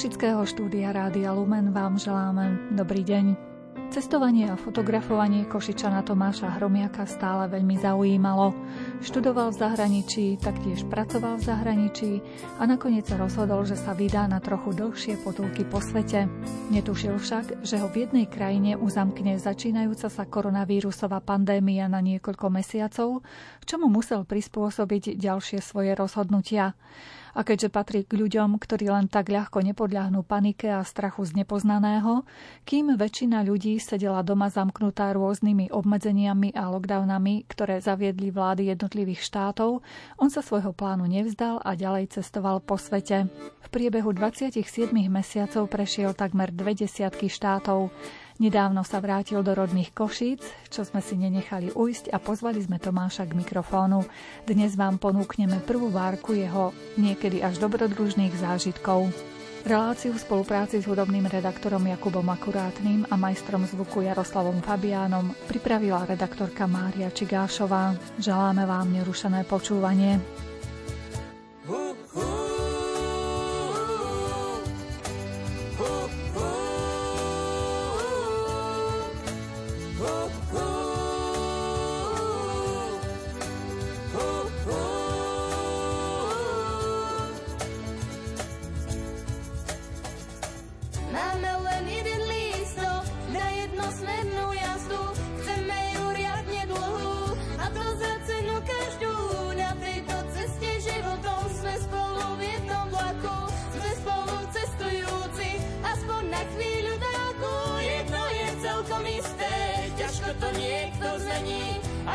Košického štúdia Rádia Lumen vám želáme dobrý deň. Cestovanie a fotografovanie Košičana Tomáša Hromiaka stále veľmi zaujímalo. Študoval v zahraničí, taktiež pracoval v zahraničí a nakoniec sa rozhodol, že sa vydá na trochu dlhšie potulky po svete. Netušil však, že ho v jednej krajine uzamkne začínajúca sa koronavírusová pandémia na niekoľko mesiacov, čomu musel prispôsobiť ďalšie svoje rozhodnutia. A keďže patrí k ľuďom, ktorí len tak ľahko nepodľahnú panike a strachu z nepoznaného, kým väčšina ľudí sedela doma zamknutá rôznymi obmedzeniami a lockdownami, ktoré zaviedli vlády jednotlivých štátov, on sa svojho plánu nevzdal a ďalej cestoval po svete. V priebehu 27 mesiacov prešiel takmer dve desiatky štátov. Nedávno sa vrátil do rodných Košíc, čo sme si nenechali ujsť a pozvali sme Tomáša k mikrofónu. Dnes vám ponúkneme prvú várku jeho niekedy až dobrodružných zážitkov. Reláciu v spolupráci s hudobným redaktorom Jakubom Akurátnym a majstrom zvuku Jaroslavom Fabiánom pripravila redaktorka Mária Čigášová. Želáme vám nerušené počúvanie.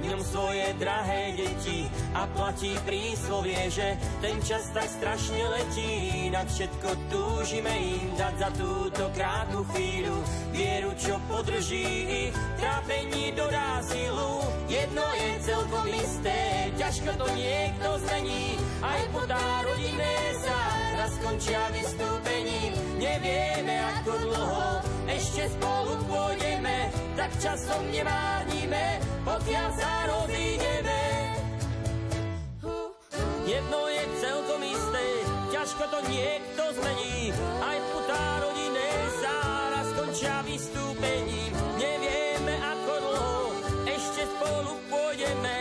v ňom svoje drahé deti a platí príslovie, že ten čas tak strašne letí. Na všetko túžime im dať za túto krátku chvíľu vieru, čo podrží ich trápení dodá silu. Jedno je celkom isté, ťažko to niekto zmení, aj po tá rodinné sa raz skončia vystúpením. Nevieme ako dlho ešte spolu pôjdeme, tak časom nemárnime, pokiaľ sa rozídeme. Jedno je celkom isté, ťažko to niekto zmení, aj putá rodinné zára skončia vystúpením. Nevieme ako dlho, ešte spolu pôjdeme,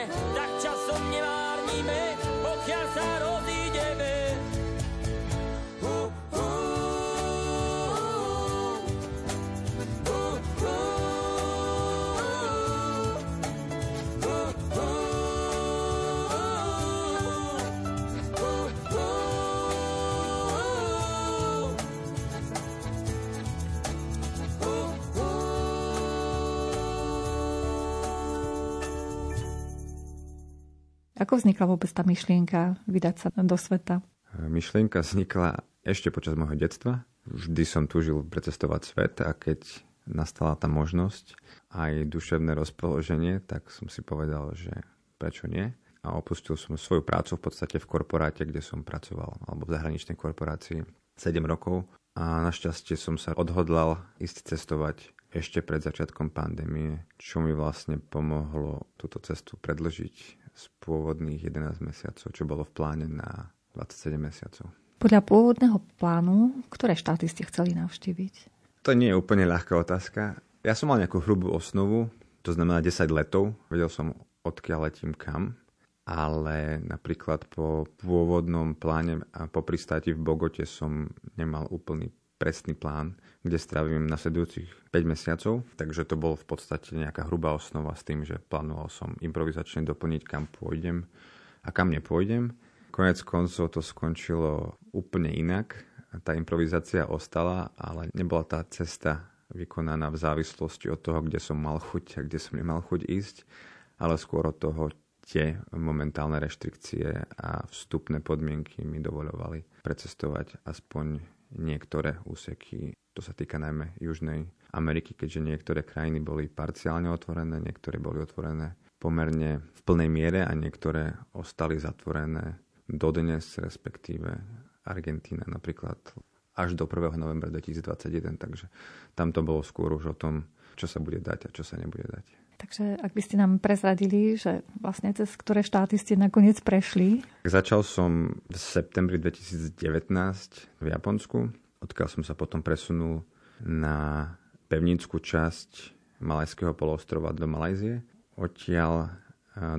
Ako vznikla vôbec tá myšlienka vydať sa do sveta? Myšlienka vznikla ešte počas môjho detstva. Vždy som túžil precestovať svet a keď nastala tá možnosť aj duševné rozpoloženie, tak som si povedal, že prečo nie. A opustil som svoju prácu v podstate v korporáte, kde som pracoval, alebo v zahraničnej korporácii 7 rokov. A našťastie som sa odhodlal ísť cestovať ešte pred začiatkom pandémie, čo mi vlastne pomohlo túto cestu predlžiť z pôvodných 11 mesiacov, čo bolo v pláne na 27 mesiacov. Podľa pôvodného plánu, ktoré štáty ste chceli navštíviť? To nie je úplne ľahká otázka. Ja som mal nejakú hrubú osnovu, to znamená 10 letov. Vedel som, odkiaľ letím kam. Ale napríklad po pôvodnom pláne a po pristáti v Bogote som nemal úplný presný plán, kde strávim nasledujúcich 5 mesiacov, takže to bolo v podstate nejaká hrubá osnova s tým, že plánoval som improvizačne doplniť, kam pôjdem a kam nepôjdem. Konec koncov to skončilo úplne inak. Tá improvizácia ostala, ale nebola tá cesta vykonaná v závislosti od toho, kde som mal chuť a kde som nemal chuť ísť, ale skôr od toho, tie momentálne reštrikcie a vstupné podmienky mi dovoľovali precestovať aspoň niektoré úseky. To sa týka najmä Južnej Ameriky, keďže niektoré krajiny boli parciálne otvorené, niektoré boli otvorené pomerne v plnej miere a niektoré ostali zatvorené dodnes, respektíve Argentína napríklad až do 1. novembra 2021, takže tam to bolo skôr už o tom, čo sa bude dať a čo sa nebude dať. Takže ak by ste nám prezradili, že vlastne cez ktoré štáty ste nakoniec prešli? Začal som v septembri 2019 v Japonsku, odkiaľ som sa potom presunul na pevnickú časť Malajského polostrova do Malajzie, odtiaľ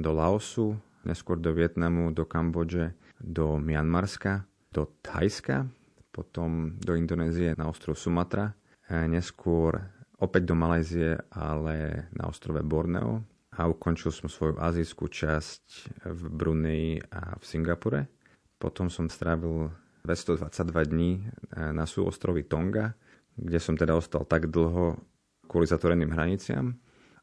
do Laosu, neskôr do Vietnamu, do Kambodže, do Mianmarska, do Thajska, potom do Indonézie na ostrov Sumatra, neskôr opäť do Malajzie, ale na ostrove Borneo a ukončil som svoju azijskú časť v Brunei a v Singapure. Potom som strávil 222 dní eh, na súostrovi Tonga, kde som teda ostal tak dlho kvôli zatvoreným hraniciam.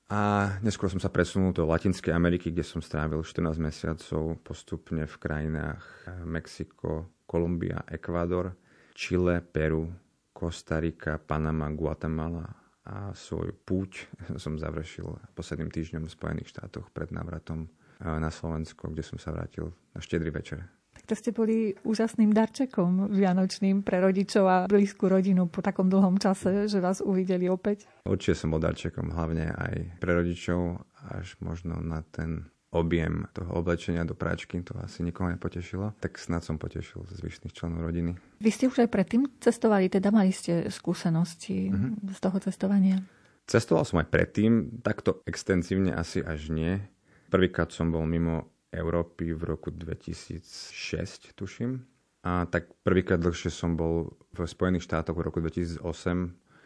A neskôr som sa presunul do Latinskej Ameriky, kde som strávil 14 mesiacov postupne v krajinách eh, Mexiko, Kolumbia, Ekvádor, Chile, Peru, Kostarika, Panama, Guatemala a svoj púť som završil posledným týždňom v Spojených štátoch pred návratom na Slovensko, kde som sa vrátil na štedrý večer. To ste boli úžasným darčekom vianočným pre rodičov a blízku rodinu po takom dlhom čase, že vás uvideli opäť. Určite som bol darčekom hlavne aj pre rodičov, až možno na ten objem toho oblečenia do práčky, to asi nikoho nepotešilo, tak snad som potešil zvyšných členov rodiny. Vy ste už aj predtým cestovali, teda mali ste skúsenosti mm-hmm. z toho cestovania? Cestoval som aj predtým, takto extenzívne asi až nie. Prvýkrát som bol mimo Európy v roku 2006, tuším. A tak prvýkrát dlhšie som bol v Spojených štátoch v roku 2008,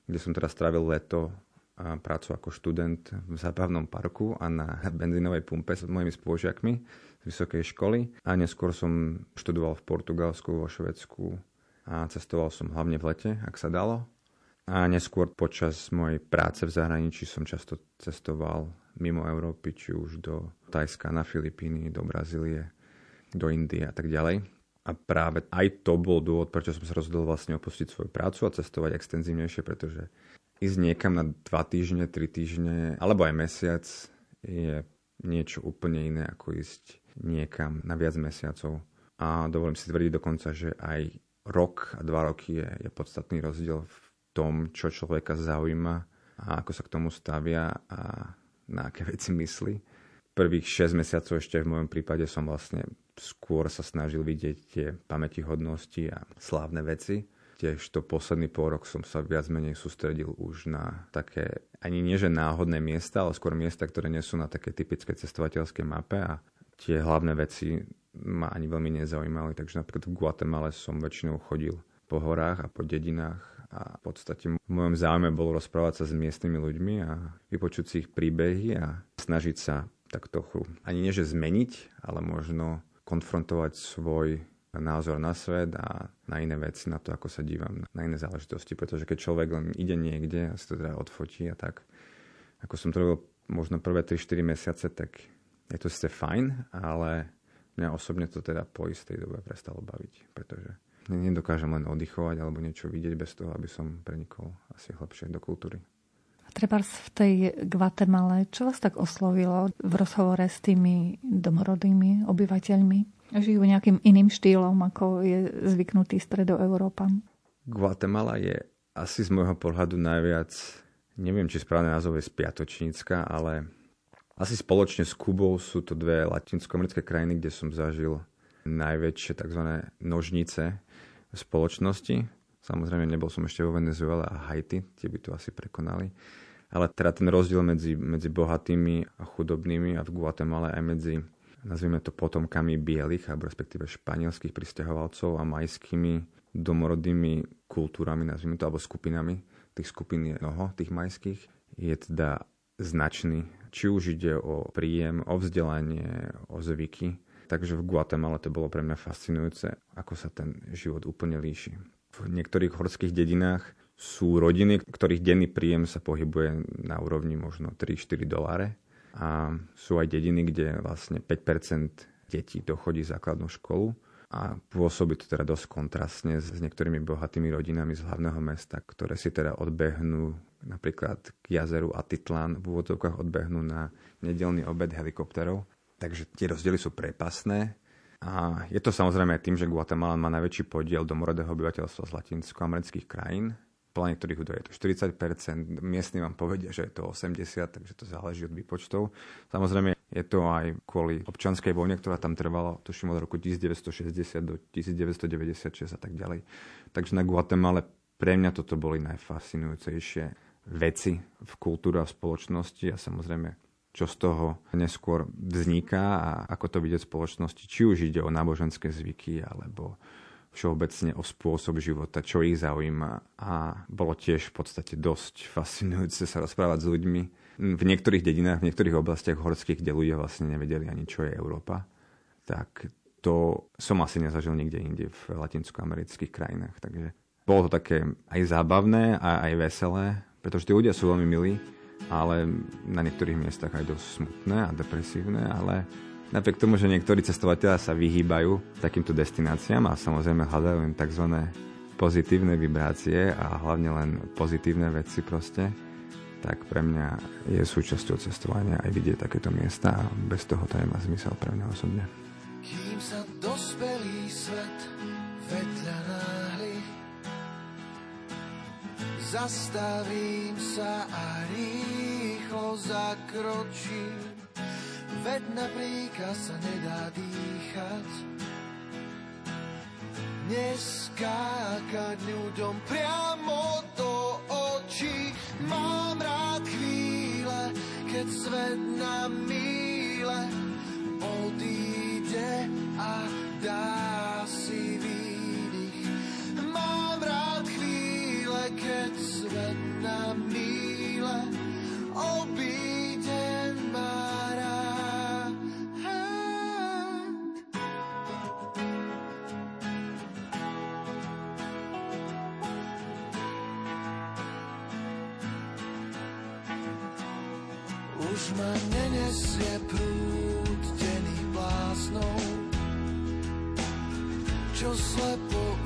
kde som teda strávil leto prácu ako študent v zábavnom parku a na benzínovej pumpe s mojimi spolužiakmi z vysokej školy. A neskôr som študoval v Portugalsku, vo Švedsku a cestoval som hlavne v lete, ak sa dalo. A neskôr počas mojej práce v zahraničí som často cestoval mimo Európy, či už do Tajska, na Filipíny, do Brazílie, do Indie a tak ďalej. A práve aj to bol dôvod, prečo som sa rozhodol vlastne opustiť svoju prácu a cestovať extenzívnejšie, pretože ísť niekam na dva týždne, tri týždne, alebo aj mesiac je niečo úplne iné, ako ísť niekam na viac mesiacov. A dovolím si tvrdiť dokonca, že aj rok a dva roky je, je podstatný rozdiel v tom, čo človeka zaujíma a ako sa k tomu stavia a na aké veci myslí. Prvých 6 mesiacov ešte v mojom prípade som vlastne skôr sa snažil vidieť tie pamätihodnosti a slávne veci tiež to posledný pol rok som sa viac menej sústredil už na také, ani nie že náhodné miesta, ale skôr miesta, ktoré nie sú na také typické cestovateľské mape a tie hlavné veci ma ani veľmi nezaujímali, takže napríklad v Guatemala som väčšinou chodil po horách a po dedinách a v podstate v mojom záujme bolo rozprávať sa s miestnymi ľuďmi a vypočuť si ich príbehy a snažiť sa tak trochu, ani nie že zmeniť, ale možno konfrontovať svoj názor na svet a na iné veci, na to, ako sa dívam na iné záležitosti, pretože keď človek len ide niekde a si to teda odfotí a tak, ako som to robil možno prvé 3-4 mesiace, tak je to ste fajn, ale mňa osobne to teda po istej dobe prestalo baviť, pretože nedokážem len oddychovať alebo niečo vidieť bez toho, aby som prenikol asi hlbšie do kultúry. A treba v tej Guatemale, čo vás tak oslovilo v rozhovore s tými domorodými obyvateľmi? Žijú nejakým iným štýlom, ako je zvyknutý stredoeurópan. Guatemala je asi z môjho pohľadu najviac, neviem, či správne názov je spiatočnícka, ale asi spoločne s Kubou sú to dve latinskoamerické krajiny, kde som zažil najväčšie tzv. nožnice spoločnosti. Samozrejme, nebol som ešte vo Venezuele a Haiti, tie by to asi prekonali. Ale teda ten rozdiel medzi, medzi bohatými a chudobnými a v Guatemala aj medzi nazvime to potomkami bielých, alebo respektíve španielských pristahovalcov a majskými domorodými kultúrami, nazvime to, alebo skupinami. Tých skupín je mnoho, tých majských. Je teda značný. Či už ide o príjem, o vzdelanie, o zvyky. Takže v Guatemala to bolo pre mňa fascinujúce, ako sa ten život úplne líši. V niektorých horských dedinách sú rodiny, ktorých denný príjem sa pohybuje na úrovni možno 3-4 doláre A sú aj dediny, kde vlastne 5% detí dochodí základnú školu a pôsobí to teda dosť kontrastne s, niektorými bohatými rodinami z hlavného mesta, ktoré si teda odbehnú napríklad k jazeru Atitlan, v úvodzovkách odbehnú na nedelný obed helikopterov. Takže tie rozdiely sú prepasné. A je to samozrejme tým, že Guatemala má najväčší podiel domorodého obyvateľstva z latinskoamerických krajín podľa niektorých údajov je to 40%, miestni vám povedia, že je to 80%, takže to záleží od výpočtov. Samozrejme je to aj kvôli občanskej vojne, ktorá tam trvala, tuším od roku 1960 do 1996 a tak ďalej. Takže na Guatemala pre mňa toto boli najfascinujúcejšie veci v kultúre a spoločnosti a samozrejme čo z toho neskôr vzniká a ako to vidieť v spoločnosti, či už ide o náboženské zvyky alebo všeobecne o spôsob života, čo ich zaujíma a bolo tiež v podstate dosť fascinujúce sa rozprávať s ľuďmi v niektorých dedinách, v niektorých oblastiach horských, kde ľudia vlastne nevedeli ani, čo je Európa. Tak to som asi nezažil nikde inde v latinskoamerických krajinách. Takže bolo to také aj zábavné a aj veselé, pretože tí ľudia sú veľmi milí, ale na niektorých miestach aj dosť smutné a depresívne, ale Napriek tomu, že niektorí cestovatelia sa vyhýbajú takýmto destináciám a samozrejme hľadajú len tzv. pozitívne vibrácie a hlavne len pozitívne veci proste, tak pre mňa je súčasťou cestovania aj vidieť takéto miesta a bez toho to nemá zmysel pre mňa osobne. Kým sa dospelý svet vedľa náhli Zastavím sa a rýchlo zakročím Veď na príkaz sa nedá dýchať. Neskákať ľuďom priamo do očí. Mám rád chvíle, keď svet na míle odíde a dá si výdych. Mám rád chvíle, keď svet na míle obíde Už ma nenesie prúd denných blásnov, čo slepo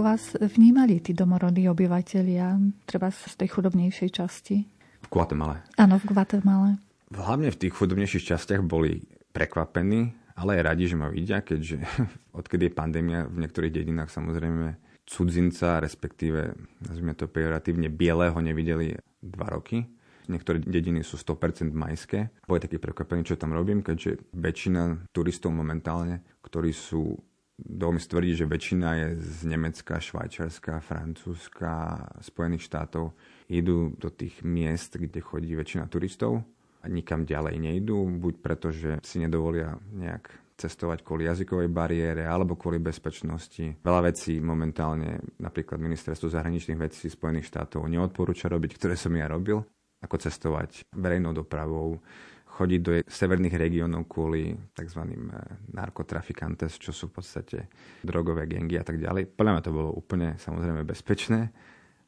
Ako vás vnímali tí domorodí obyvateľia, treba z tej chudobnejšej časti? V Guatemala. Áno, v Guatemala. Hlavne v tých chudobnejších častiach boli prekvapení, ale aj radi, že ma vidia, keďže odkedy je pandémia v niektorých dedinách samozrejme cudzinca, respektíve nazvime to pejoratívne bieleho nevideli dva roky. Niektoré dediny sú 100% majské. Boli taký prekvapení, čo tam robím, keďže väčšina turistov momentálne, ktorí sú Dalo mi tvrdí, že väčšina je z Nemecka, Švajčiarska, Francúzska, Spojených štátov. Idú do tých miest, kde chodí väčšina turistov nikam ďalej nejdú, buď preto, že si nedovolia nejak cestovať kvôli jazykovej bariére alebo kvôli bezpečnosti. Veľa vecí momentálne napríklad ministerstvo zahraničných vecí Spojených štátov neodporúča robiť, ktoré som ja robil, ako cestovať verejnou dopravou, chodiť do severných regiónov kvôli tzv. Eh, narkotrafikantes, čo sú v podstate drogové gengy a tak ďalej. Podľa mňa to bolo úplne samozrejme bezpečné.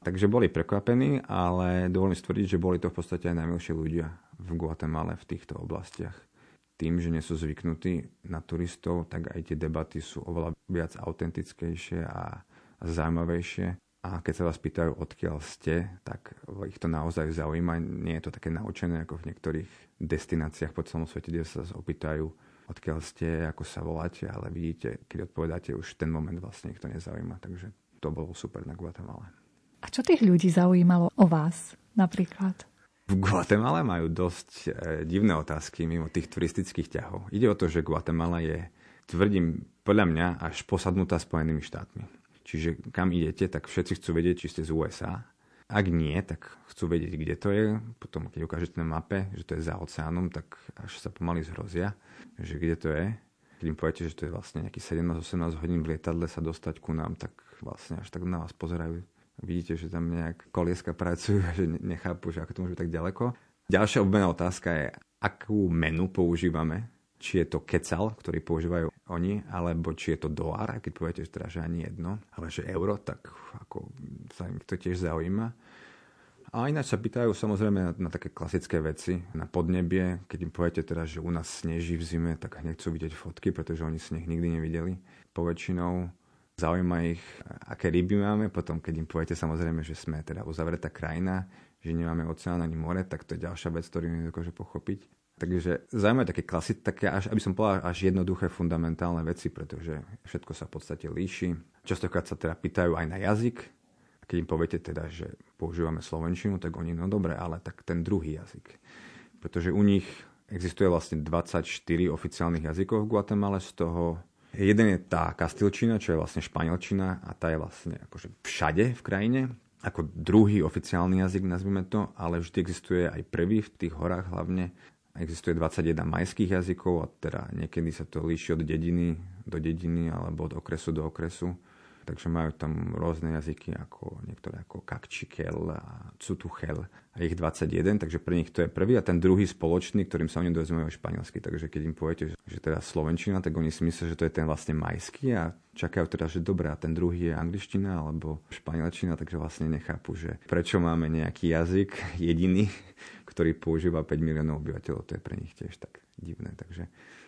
Takže boli prekvapení, ale dovolím stvrdiť, že boli to v podstate aj najmilšie ľudia v Guatemala v týchto oblastiach tým, že nie sú zvyknutí na turistov, tak aj tie debaty sú oveľa viac autentickejšie a zaujímavejšie. A keď sa vás pýtajú, odkiaľ ste, tak ich to naozaj zaujíma. Nie je to také naučené ako v niektorých destináciách po celom svete, kde sa opýtajú, odkiaľ ste, ako sa voláte, ale vidíte, keď odpovedáte, už ten moment vlastne ich to nezaujíma. Takže to bolo super na Guatemala. A čo tých ľudí zaujímalo o vás napríklad? v Guatemala majú dosť e, divné otázky mimo tých turistických ťahov. Ide o to, že Guatemala je, tvrdím, podľa mňa až posadnutá Spojenými štátmi. Čiže kam idete, tak všetci chcú vedieť, či ste z USA. Ak nie, tak chcú vedieť, kde to je. Potom, keď ukážete na mape, že to je za oceánom, tak až sa pomaly zhrozia, že kde to je. Keď im poviete, že to je vlastne nejakých 17-18 hodín v lietadle sa dostať ku nám, tak vlastne až tak na vás pozerajú vidíte, že tam nejak kolieska pracujú že nechápu, že ako to môže byť tak ďaleko. Ďalšia obmená otázka je, akú menu používame, či je to kecal, ktorý používajú oni, alebo či je to dolár, keď poviete, že teda, že ani jedno, ale že euro, tak ako sa im to tiež zaujíma. A ináč sa pýtajú samozrejme na, na také klasické veci, na podnebie. Keď im poviete teda, že u nás sneží v zime, tak hneď chcú vidieť fotky, pretože oni sneh nikdy nevideli. Poväčšinou zaujíma ich, aké ryby máme. Potom, keď im poviete samozrejme, že sme teda uzavretá krajina, že nemáme oceán ani more, tak to je ďalšia vec, ktorú nedokáže pochopiť. Takže zaujímavé také klasy, také až, aby som povedal, až jednoduché fundamentálne veci, pretože všetko sa v podstate líši. Častokrát sa teda pýtajú aj na jazyk. A keď im poviete teda, že používame slovenčinu, tak oni, no dobre, ale tak ten druhý jazyk. Pretože u nich existuje vlastne 24 oficiálnych jazykov v Guatemala, z toho Jeden je tá kastilčina, čo je vlastne španielčina a tá je vlastne akože všade v krajine, ako druhý oficiálny jazyk, nazvime to, ale vždy existuje aj prvý v tých horách hlavne. Existuje 21 majských jazykov a teda niekedy sa to líši od dediny do dediny alebo od okresu do okresu. Takže majú tam rôzne jazyky, ako niektoré ako Kakčikel a Cutuchel a ich 21, takže pre nich to je prvý a ten druhý spoločný, ktorým sa oni dozvemajú španielsky. Takže keď im poviete, že teda slovenčina, tak oni si myslia, že to je ten vlastne majský a čakajú teda, že dobré, a ten druhý je angličtina alebo španielčina, takže vlastne nechápu, že prečo máme nejaký jazyk jediný, ktorý používa 5 miliónov obyvateľov, to je pre nich tiež tak divné. Takže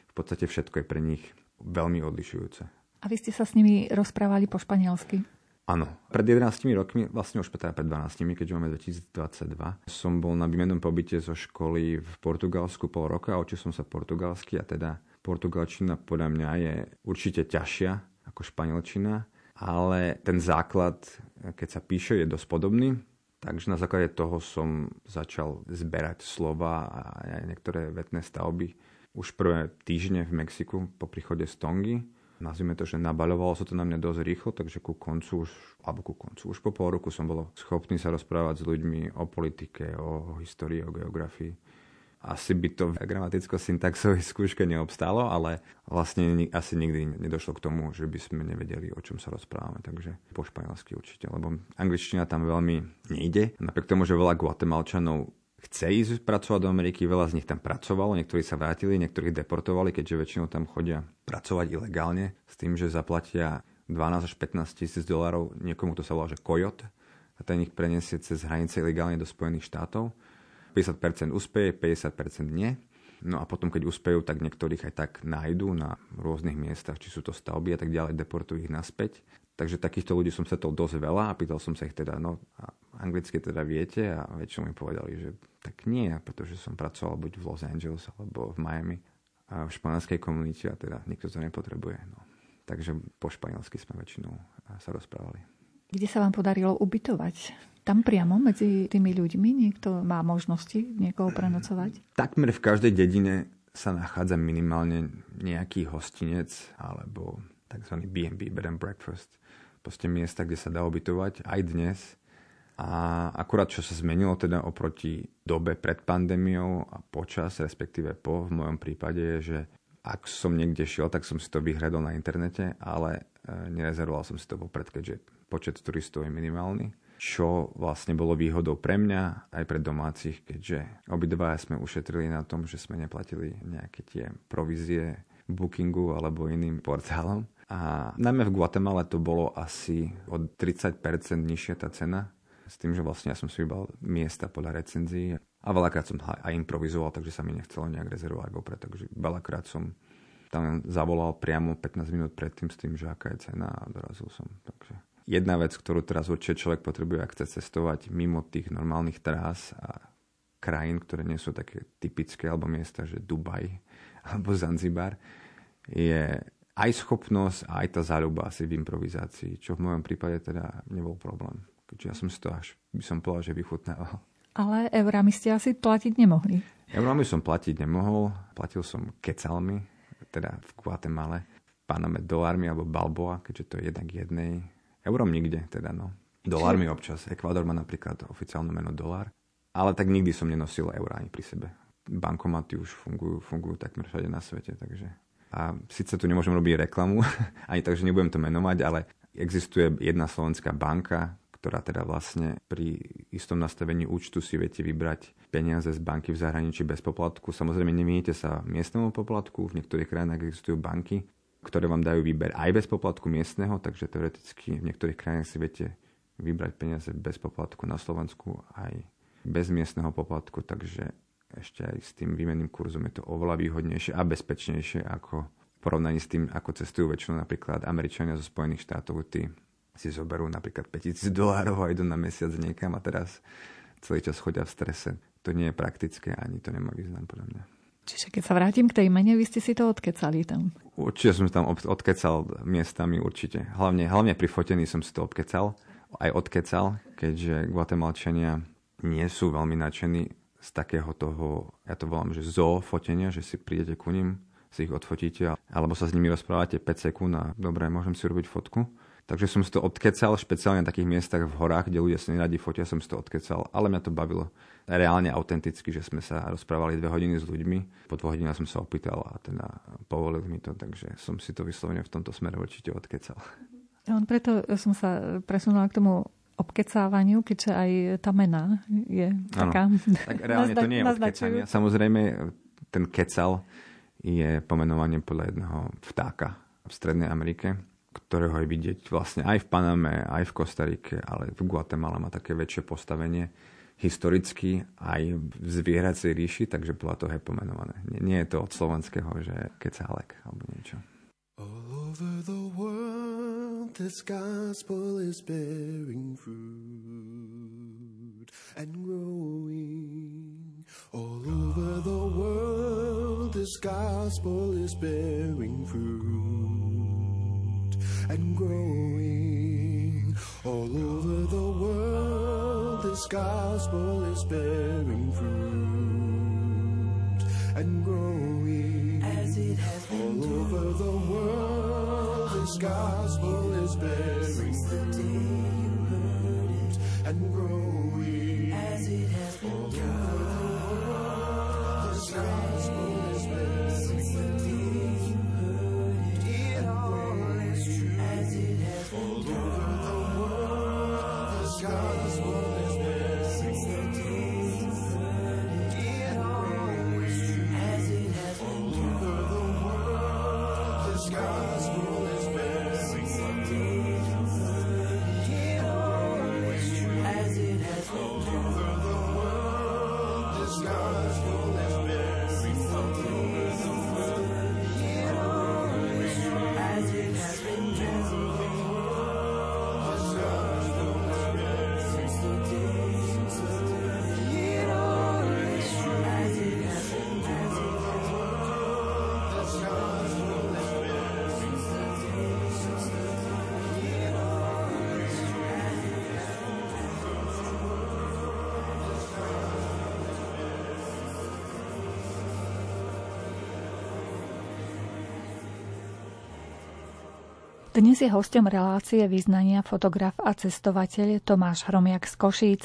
v podstate všetko je pre nich veľmi odlišujúce. A vy ste sa s nimi rozprávali po španielsky? Áno. Pred 11 rokmi, vlastne už teda pred 12, keďže máme 2022, som bol na výmenom pobyte zo školy v Portugalsku pol roka a učil som sa portugalsky a teda portugalčina podľa mňa je určite ťažšia ako španielčina, ale ten základ, keď sa píše, je dosť podobný. Takže na základe toho som začal zberať slova a aj niektoré vetné stavby už prvé týždne v Mexiku po príchode z Tongy nazvime to, že nabaľovalo sa to na mňa dosť rýchlo, takže ku koncu už, alebo ku koncu, už po pol roku som bol schopný sa rozprávať s ľuďmi o politike, o histórii, o geografii. Asi by to v gramaticko-syntaxovej skúške neobstálo, ale vlastne asi nikdy nedošlo k tomu, že by sme nevedeli, o čom sa rozprávame. Takže po španielsky určite, lebo angličtina tam veľmi nejde. Napriek tomu, že veľa guatemalčanov chce ísť pracovať do Ameriky, veľa z nich tam pracovalo, niektorí sa vrátili, niektorých deportovali, keďže väčšinou tam chodia pracovať ilegálne s tým, že zaplatia 12 až 15 tisíc dolárov niekomu, kto sa volá, že kojot a ten ich preniesie cez hranice ilegálne do Spojených štátov. 50% úspeje, 50% nie. No a potom, keď úspejú, tak niektorých aj tak nájdú na rôznych miestach, či sú to stavby a tak ďalej, deportujú ich naspäť. Takže takýchto ľudí som setol dosť veľa a pýtal som sa ich teda, no a anglicky teda viete a väčšinou mi povedali, že tak nie, pretože som pracoval buď v Los Angeles alebo v Miami a v španielskej komunite a teda nikto to nepotrebuje. No. Takže po španielsky sme väčšinou sa rozprávali. Kde sa vám podarilo ubytovať? Tam priamo medzi tými ľuďmi niekto má možnosti niekoho prenocovať? Takmer v každej dedine sa nachádza minimálne nejaký hostinec alebo tzv. B&B, bed and breakfast proste miesta, kde sa dá ubytovať aj dnes. A akurát čo sa zmenilo teda oproti dobe pred pandémiou a počas, respektíve po, v mojom prípade je, že ak som niekde šiel, tak som si to vyhradol na internete, ale e, nerezervoval som si to vopred, keďže počet turistov je minimálny. Čo vlastne bolo výhodou pre mňa aj pre domácich, keďže obidva sme ušetrili na tom, že sme neplatili nejaké tie provízie Bookingu alebo iným portálom. A najmä v Guatemala to bolo asi o 30% nižšia tá cena, s tým, že vlastne ja som si vybal miesta podľa recenzií a veľakrát som aj improvizoval, takže sa mi nechcelo nejak rezervovať vopred, takže veľakrát som tam zavolal priamo 15 minút predtým s tým, že aká je cena a dorazil som. Takže jedna vec, ktorú teraz určite človek potrebuje, ak chce cestovať mimo tých normálnych trás a krajín, ktoré nie sú také typické, alebo miesta, že Dubaj alebo Zanzibar, je aj schopnosť a aj tá záľuba asi v improvizácii, čo v mojom prípade teda nebol problém. Keďže ja som si to až, by som povedal, že vychutnával. Ale eurami ste asi platiť nemohli. Eurami som platiť nemohol. Platil som kecalmi, teda v Guatemale. Paname dolármi alebo balboa, keďže to je jednak jednej. Eurom nikde, teda no. Dolármi občas. Ekvádor má napríklad oficiálne meno dolár. Ale tak nikdy som nenosil eurá ani pri sebe. Bankomaty už fungujú, fungujú takmer všade na svete, takže... A síce tu nemôžem robiť reklamu, ani tak, že nebudem to menovať, ale existuje jedna slovenská banka, ktorá teda vlastne pri istom nastavení účtu si viete vybrať peniaze z banky v zahraničí bez poplatku. Samozrejme, nemienite sa miestnemu poplatku, v niektorých krajinách existujú banky, ktoré vám dajú výber aj bez poplatku miestneho, takže teoreticky v niektorých krajinách si viete vybrať peniaze bez poplatku na Slovensku aj bez miestneho poplatku, takže ešte aj s tým výmenným kurzom je to oveľa výhodnejšie a bezpečnejšie ako v porovnaní s tým, ako cestujú väčšinou napríklad Američania zo Spojených štátov, tí si zoberú napríklad 5000 dolárov a idú na mesiac niekam a teraz celý čas chodia v strese. To nie je praktické, ani to nemá význam podľa mňa. Čiže keď sa vrátim k tej mene, vy ste si to odkecali tam? Určite som tam odkecal miestami, určite. Hlavne, hlavne pri fotení som si to odkecal, aj odkecal, keďže Guatemalčania nie sú veľmi nadšení z takého toho, ja to volám, že zoo fotenia, že si prídete ku ním, si ich odfotíte, alebo sa s nimi rozprávate 5 sekúnd a dobre, môžem si robiť fotku Takže som si to odkecal, špeciálne na takých miestach v horách, kde ľudia sa neradi fotia, som si to odkecal. Ale mňa to bavilo reálne autenticky, že sme sa rozprávali dve hodiny s ľuďmi. Po dvoch hodinách som sa opýtal a teda povolil mi to, takže som si to vyslovene v tomto smere určite odkecal. On preto som sa presunula k tomu obkecávaniu, keďže aj tá mena je taká... Ano, tak reálne to nie je odkecanie. Samozrejme, ten kecal je pomenovanie podľa jedného vtáka v Strednej Amerike ktorého je vidieť vlastne aj v Paname, aj v Kostarike, ale v Guatemala má také väčšie postavenie historicky aj v zvieracej ríši, takže bola to pomenované. Nie, nie je to od slovenského, že kecálek alebo niečo. All over the world this gospel is bearing fruit and growing. All over the world this gospel is bearing fruit and growing all over the world. This gospel is bearing fruit and growing as it has been all over the world. This gospel is bearing fruit and growing as it has been all over the world. This gospel love. Dnes je hostom relácie význania fotograf a cestovateľ Tomáš Hromiak z Košíc.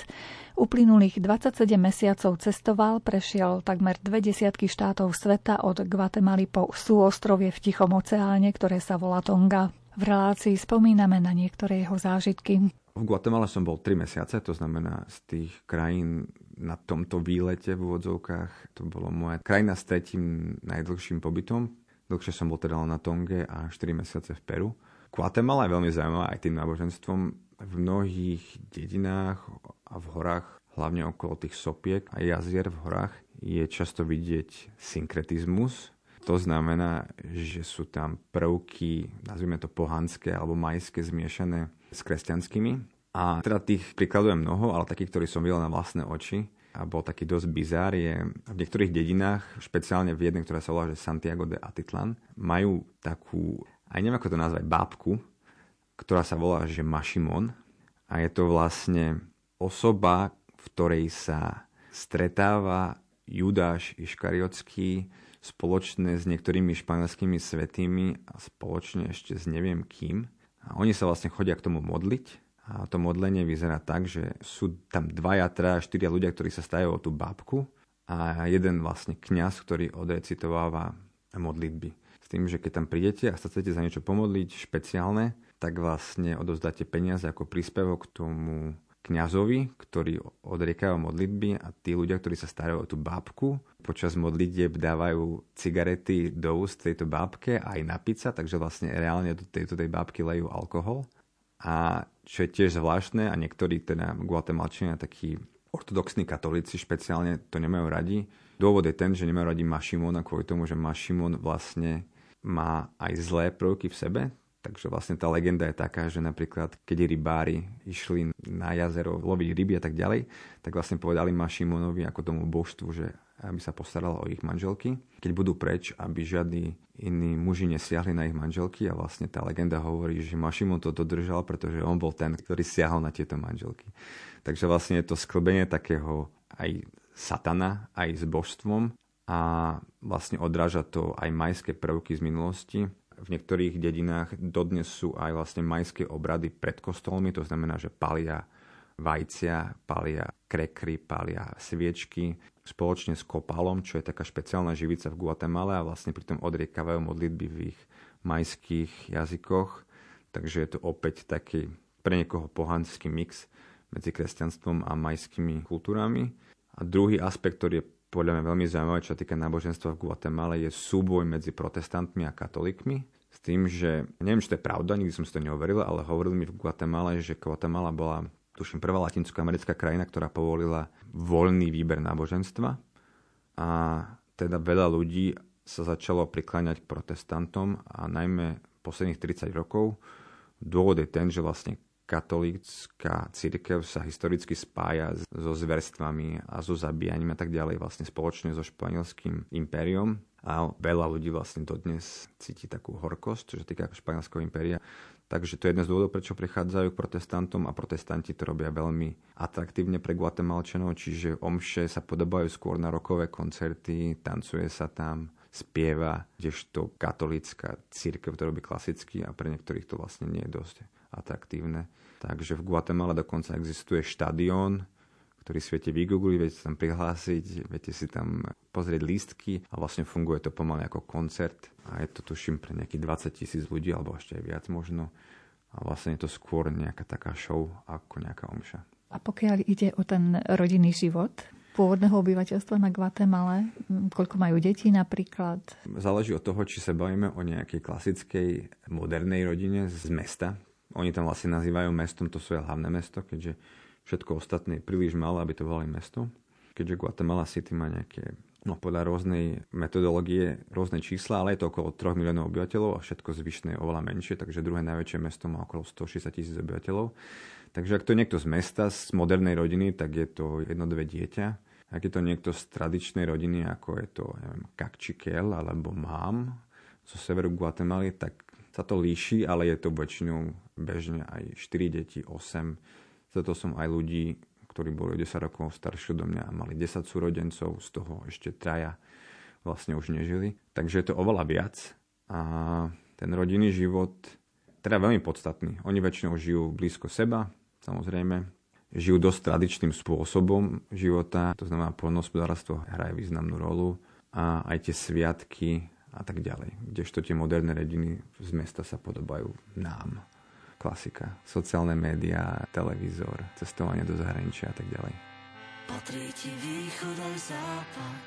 Uplynulých 27 mesiacov cestoval, prešiel takmer dve desiatky štátov sveta od Guatemaly po súostrovie v Tichom oceáne, ktoré sa volá Tonga. V relácii spomíname na niektoré jeho zážitky. V Guatemala som bol 3 mesiace, to znamená z tých krajín na tomto výlete v úvodzovkách. To bolo moja krajina s tretím najdlhším pobytom. Dlhšie som bol teda na Tonge a 4 mesiace v Peru. Guatemala je veľmi zaujímavá aj tým náboženstvom. V mnohých dedinách a v horách, hlavne okolo tých sopiek a jazier v horách, je často vidieť synkretizmus. To znamená, že sú tam prvky, nazvime to pohanské alebo majské, zmiešané s kresťanskými. A teda tých príkladov je mnoho, ale takých, ktorí som videl na vlastné oči, a bol taký dosť bizár, je v niektorých dedinách, špeciálne v jednej, ktorá sa volá že Santiago de Atitlan, majú takú aj neviem ako to nazvať, bábku, ktorá sa volá, že Mašimon. A je to vlastne osoba, v ktorej sa stretáva Judáš Iškariotský spoločne s niektorými španielskými svetými a spoločne ešte s neviem kým. A oni sa vlastne chodia k tomu modliť. A to modlenie vyzerá tak, že sú tam dvaja, traja, štyria ľudia, ktorí sa stajú o tú bábku a jeden vlastne kňaz, ktorý odrecitováva modlitby tým, že keď tam prídete a chcete za niečo pomodliť špeciálne, tak vlastne odovzdáte peniaze ako príspevok tomu kňazovi, ktorý odriekajú modlitby a tí ľudia, ktorí sa starajú o tú bábku, počas modlitieb dávajú cigarety do úst tejto bábke a aj na pizza, takže vlastne reálne do tejto tej bábky lejú alkohol. A čo je tiež zvláštne, a niektorí teda guatemalčania, takí ortodoxní katolíci špeciálne to nemajú radi. Dôvod je ten, že nemajú radi Mašimona kvôli tomu, že Mašimon vlastne má aj zlé prvky v sebe, Takže vlastne tá legenda je taká, že napríklad keď rybári išli na jazero loviť ryby a tak ďalej, tak vlastne povedali ma Šimonovi ako tomu božstvu, že aby sa postarala o ich manželky. Keď budú preč, aby žiadni iní muži nesiahli na ich manželky a vlastne tá legenda hovorí, že Mašimon to dodržal, pretože on bol ten, ktorý siahol na tieto manželky. Takže vlastne je to sklbenie takého aj satana, aj s božstvom a vlastne odráža to aj majské prvky z minulosti. V niektorých dedinách dodnes sú aj vlastne majské obrady pred kostolmi, to znamená, že palia vajcia, palia krekry, palia sviečky spoločne s kopalom, čo je taká špeciálna živica v Guatemala a vlastne pritom odriekavajú modlitby v ich majských jazykoch. Takže je to opäť taký pre niekoho pohanský mix medzi kresťanstvom a majskými kultúrami. A druhý aspekt, ktorý je podľa mňa veľmi zaujímavé, čo sa týka náboženstva v Guatemala, je súboj medzi protestantmi a katolíkmi. S tým, že neviem, či to je pravda, nikdy som si to neoveril, ale hovorili mi v Guatemala, že Guatemala bola, tuším, prvá latinskoamerická krajina, ktorá povolila voľný výber náboženstva. A teda veľa ľudí sa začalo prikláňať k protestantom a najmä posledných 30 rokov. Dôvod je ten, že vlastne katolícka církev sa historicky spája so zverstvami a so zabíjaním a tak ďalej vlastne spoločne so španielským impériom a veľa ľudí vlastne dodnes cíti takú horkosť, čo sa týka španielského impéria. Takže to je jeden z dôvodov, prečo prichádzajú k protestantom a protestanti to robia veľmi atraktívne pre Guatemalčanov, čiže omše sa podobajú skôr na rokové koncerty, tancuje sa tam, spieva, kdežto katolícka církev to robí klasicky a pre niektorých to vlastne nie je dosť atraktívne. Takže v Guatemala dokonca existuje štadión, ktorý si viete vygoogliť, viete sa tam prihlásiť, viete si tam pozrieť lístky a vlastne funguje to pomaly ako koncert a je to tuším pre nejakých 20 tisíc ľudí alebo ešte aj viac možno a vlastne je to skôr nejaká taká show ako nejaká omša. A pokiaľ ide o ten rodinný život pôvodného obyvateľstva na Guatemala, koľko majú detí napríklad? Záleží od toho, či sa bavíme o nejakej klasickej modernej rodine z mesta, oni tam vlastne nazývajú mestom to svoje hlavné mesto, keďže všetko ostatné je príliš malé, aby to volali mesto. Keďže Guatemala City má nejaké, no podľa rôznej metodológie, rôzne čísla, ale je to okolo 3 miliónov obyvateľov a všetko zvyšné je oveľa menšie, takže druhé najväčšie mesto má okolo 160 tisíc obyvateľov. Takže ak to je niekto z mesta, z modernej rodiny, tak je to jedno, dve dieťa. Ak je to niekto z tradičnej rodiny, ako je to, neviem, Kakčikel alebo Mám zo severu Guatemaly, tak sa to líši, ale je to väčšinou bežne aj 4 deti, 8. Zato som aj ľudí, ktorí boli 10 rokov staršie do mňa a mali 10 súrodencov, z toho ešte traja vlastne už nežili. Takže je to oveľa viac a ten rodinný život teda veľmi podstatný. Oni väčšinou žijú blízko seba, samozrejme, žijú dosť tradičným spôsobom života, to znamená poľnohospodárstvo hraje významnú rolu a aj tie sviatky a tak ďalej. Kdežto tie moderné rodiny z mesta sa podobajú nám. Klasika. Sociálne médiá, televízor, cestovanie do zahraničia a tak ďalej. Patrí ti východ aj západ,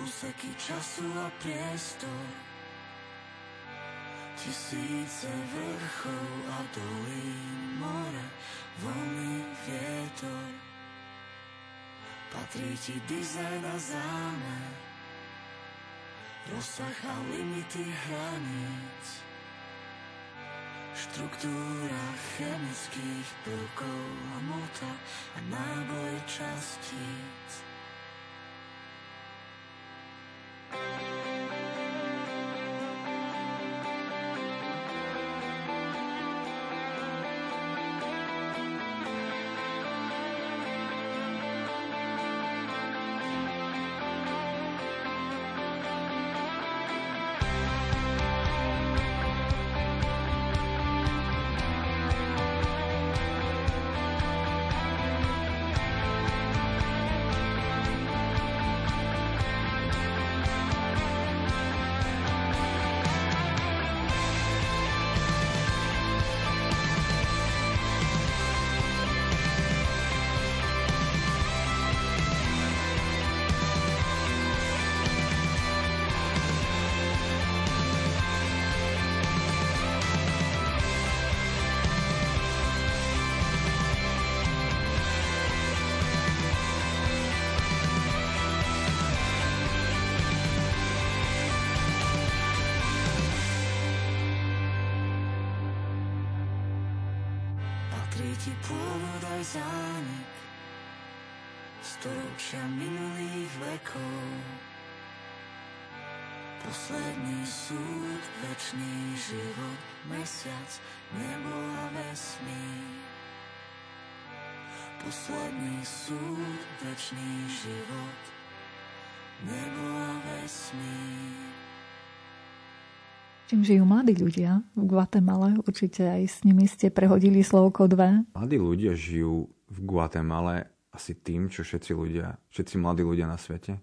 úseky času a priestor, tisíce vrchov a dolín, more, vlny, vietor. Patrí ti dizajn a zámer, rozsah a limity hraníc. Štruktúra chemických prvkov a mota a náboj častíc. Pôvod aj zánik storočia minulých vekov. Posledný súd, večný život, mesiac, nebo a vesmír. Posledný súd, večný život, nebo a vesmír. Čím žijú mladí ľudia v Guatemala? Určite aj s nimi ste prehodili slovko dve. Mladí ľudia žijú v Guatemala asi tým, čo všetci ľudia, všetci mladí ľudia na svete.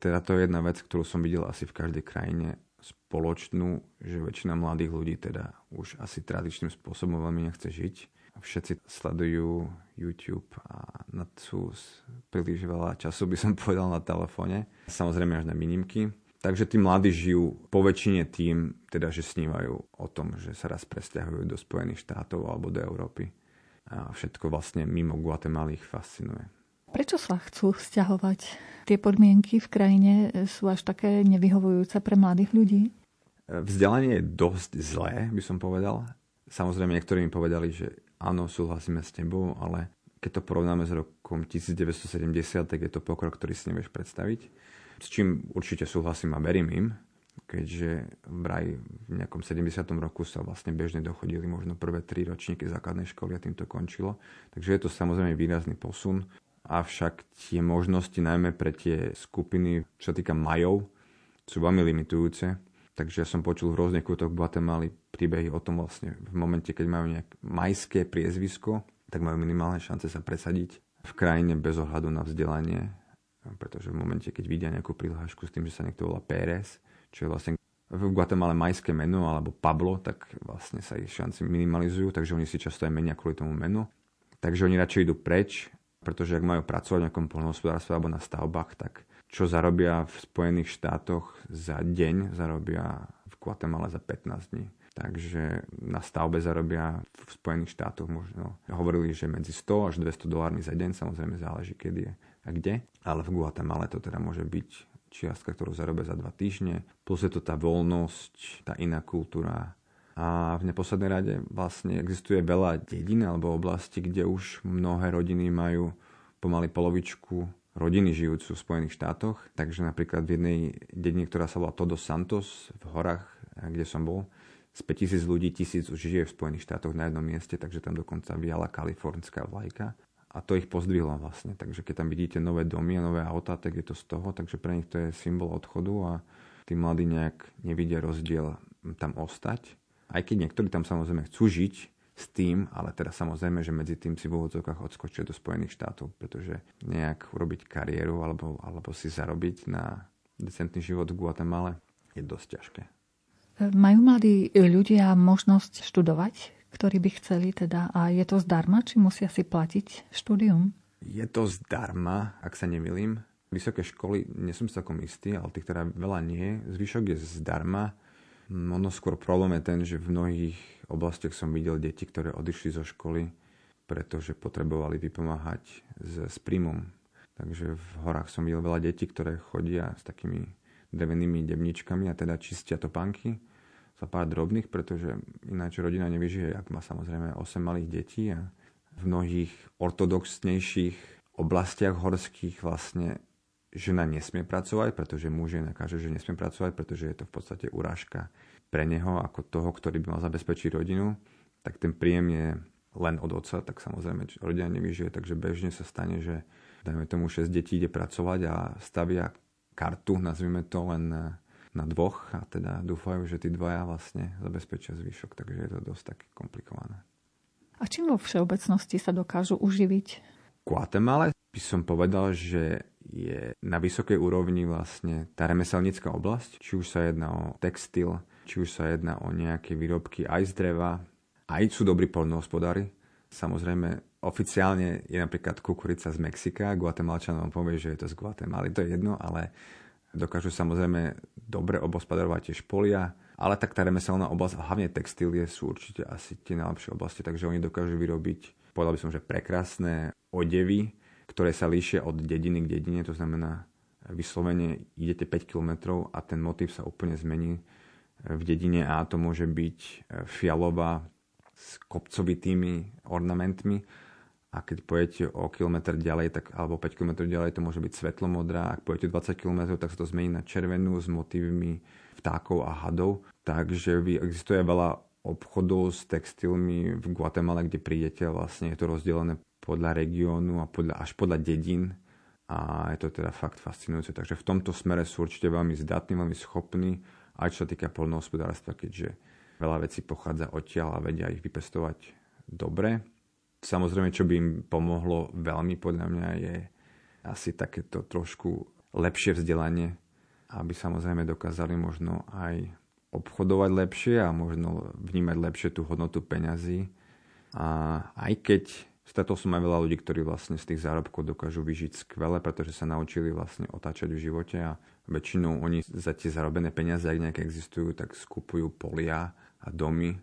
Teda to je jedna vec, ktorú som videl asi v každej krajine spoločnú, že väčšina mladých ľudí teda už asi tradičným spôsobom veľmi nechce žiť. Všetci sledujú YouTube a na sú príliš veľa času by som povedal na telefóne. Samozrejme až na minimky. Takže tí mladí žijú po väčšine tým, teda, že snívajú o tom, že sa raz presťahujú do Spojených štátov alebo do Európy. A všetko vlastne mimo Guatemala ich fascinuje. Prečo sa chcú vzťahovať? Tie podmienky v krajine sú až také nevyhovujúce pre mladých ľudí? Vzdelanie je dosť zlé, by som povedal. Samozrejme, niektorí mi povedali, že áno, súhlasíme s tebou, ale keď to porovnáme s rokom 1970, tak je to pokrok, ktorý si nevieš predstaviť s čím určite súhlasím a verím im, keďže vraj v nejakom 70. roku sa vlastne bežne dochodili možno prvé tri ročníky základnej školy a tým to končilo. Takže je to samozrejme výrazný posun, avšak tie možnosti najmä pre tie skupiny, čo sa týka majov, sú veľmi limitujúce. Takže ja som počul v rôznych kútoch Guatemaly príbehy o tom vlastne v momente, keď majú nejak majské priezvisko, tak majú minimálne šance sa presadiť v krajine bez ohľadu na vzdelanie pretože v momente, keď vidia nejakú prihlášku s tým, že sa niekto volá Pérez, čo je vlastne v Guatemala majské meno alebo Pablo, tak vlastne sa ich šance minimalizujú, takže oni si často aj menia kvôli tomu menu. Takže oni radšej idú preč, pretože ak majú pracovať v nejakom poľnohospodárstve alebo na stavbách, tak čo zarobia v Spojených štátoch za deň, zarobia v Guatemala za 15 dní. Takže na stavbe zarobia v Spojených štátoch možno. Hovorili, že medzi 100 až 200 dolármi za deň, samozrejme záleží, kedy je a kde. Ale v Guatemala to teda môže byť čiastka, ktorú zarobia za dva týždne. Plus je to tá voľnosť, tá iná kultúra. A v neposlednej rade vlastne existuje veľa dedín alebo oblasti, kde už mnohé rodiny majú pomaly polovičku rodiny žijúcu v Spojených štátoch. Takže napríklad v jednej dedine, ktorá sa volá Todos Santos v horách, kde som bol, z 5000 ľudí tisíc už žije v Spojených štátoch na jednom mieste, takže tam dokonca viala kalifornská vlajka a to ich pozdvihlo vlastne. Takže keď tam vidíte nové domy a nové auta, tak je to z toho, takže pre nich to je symbol odchodu a tí mladí nejak nevidia rozdiel tam ostať. Aj keď niektorí tam samozrejme chcú žiť s tým, ale teda samozrejme, že medzi tým si v úvodzovkách odskočia do Spojených štátov, pretože nejak urobiť kariéru alebo, alebo si zarobiť na decentný život v Guatemala je dosť ťažké. Majú mladí ľudia možnosť študovať, ktorí by chceli teda a je to zdarma, či musia si platiť štúdium? Je to zdarma, ak sa nemilím. Vysoké školy, nie som celkom istý, ale tých teda veľa nie. Zvyšok je zdarma. Ono skôr problém je ten, že v mnohých oblastiach som videl deti, ktoré odišli zo školy, pretože potrebovali vypomáhať s, s príjmom. Takže v horách som videl veľa detí, ktoré chodia s takými drevenými debničkami a teda čistia topánky za pár drobných, pretože ináč rodina nevyžije, ak má samozrejme 8 malých detí a v mnohých ortodoxnejších oblastiach horských vlastne žena nesmie pracovať, pretože muž jej nakáže, že nesmie pracovať, pretože je to v podstate urážka pre neho ako toho, ktorý by mal zabezpečiť rodinu, tak ten príjem je len od otca, tak samozrejme rodina nevyžije, takže bežne sa stane, že dajme tomu 6 detí ide pracovať a stavia kartu, nazvime to len na, dvoch a teda dúfajú, že tí dvaja vlastne zabezpečia zvyšok, takže je to dosť také komplikované. A čím vo všeobecnosti sa dokážu uživiť? Guatemala by som povedal, že je na vysokej úrovni vlastne tá remeselnícka oblasť, či už sa jedná o textil, či už sa jedná o nejaké výrobky aj z dreva, aj sú dobrí poľnohospodári. Samozrejme, oficiálne je napríklad kukurica z Mexika, Guatemalčanom povie, že je to z Guatemaly, to je jedno, ale dokážu samozrejme dobre obospodarovať tiež polia, ale tak tá remeselná oblasť, hlavne textílie sú určite asi tie najlepšie oblasti, takže oni dokážu vyrobiť, povedal by som, že prekrásne odevy, ktoré sa líšia od dediny k dedine, to znamená vyslovene idete 5 km a ten motív sa úplne zmení. V dedine A to môže byť fialová s kopcovitými ornamentmi a keď pojete o kilometr ďalej, tak, alebo 5 km ďalej, to môže byť svetlomodrá. Ak pojete 20 km, tak sa to zmení na červenú s motívmi vtákov a hadov. Takže existuje veľa obchodov s textilmi v Guatemala, kde prídete vlastne je to rozdelené podľa regiónu a podľa, až podľa dedín a je to teda fakt fascinujúce. Takže v tomto smere sú určite veľmi zdatní, veľmi schopní, aj čo sa týka polnohospodárstva, keďže veľa vecí pochádza odtiaľ a vedia ich vypestovať dobre. Samozrejme, čo by im pomohlo veľmi podľa mňa je asi takéto trošku lepšie vzdelanie aby samozrejme dokázali možno aj obchodovať lepšie a možno vnímať lepšie tú hodnotu peňazí. A aj keď stretol som aj veľa ľudí, ktorí vlastne z tých zárobkov dokážu vyžiť skvele, pretože sa naučili vlastne otáčať v živote a väčšinou oni za tie zarobené peniaze, ak nejaké existujú, tak skupujú polia a domy,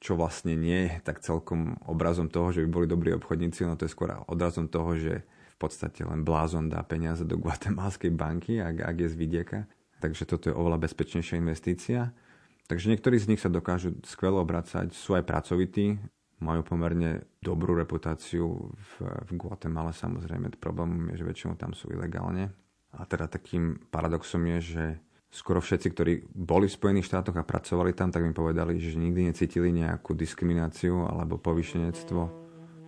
čo vlastne nie je tak celkom obrazom toho, že by boli dobrí obchodníci, no to je skôr odrazom toho, že podstate len blázon dá peniaze do guatemalskej banky, ak, ak je z vidieka. Takže toto je oveľa bezpečnejšia investícia. Takže niektorí z nich sa dokážu skvelo obracať, sú aj pracovití, majú pomerne dobrú reputáciu v, v Guatemala samozrejme. Problém je, že väčšinou tam sú ilegálne. A teda takým paradoxom je, že skoro všetci, ktorí boli v Spojených štátoch a pracovali tam, tak mi povedali, že nikdy necítili nejakú diskrimináciu alebo povýšenectvo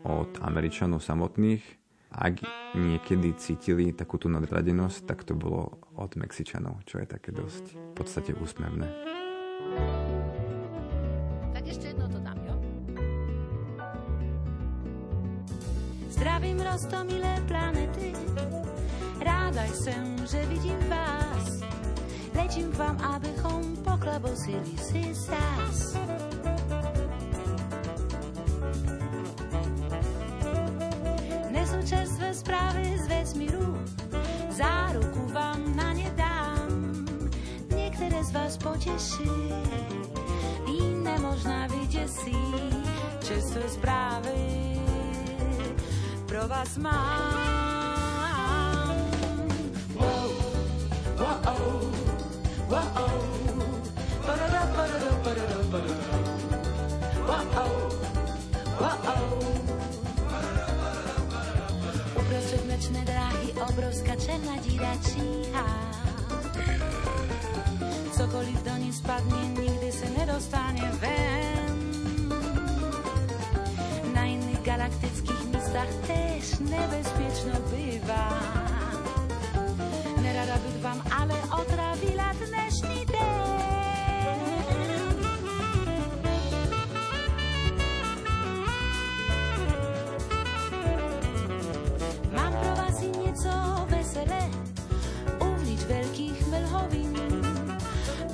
od Američanov samotných ak niekedy cítili takú tú nadradenosť, tak to bolo od Mexičanov, čo je také dosť v podstate úsmevné. Tak ešte jedno to dám, jo? Zdravím rostomilé planety, ráda jsem, že vidím vás. Letím vám, abychom poklabosili si zás. čerstvé správy z vesmíru, záruku vám na ne dám. Niektoré z vás poteší, iné možná vyděsí. Čerstvé správy pro vás mám. Wow, wow, wow, wow. Mlečné dráhy, obrovská černá díra číha. Cokoliv do ní spadne, nikdy se nedostane ven. Na iných galaktických místach tež nebezpiečno býva. Zabyt wam, ale otravila dnešný deň. Mám pro vás i nieco veselé, ulič veľkých mlhovín.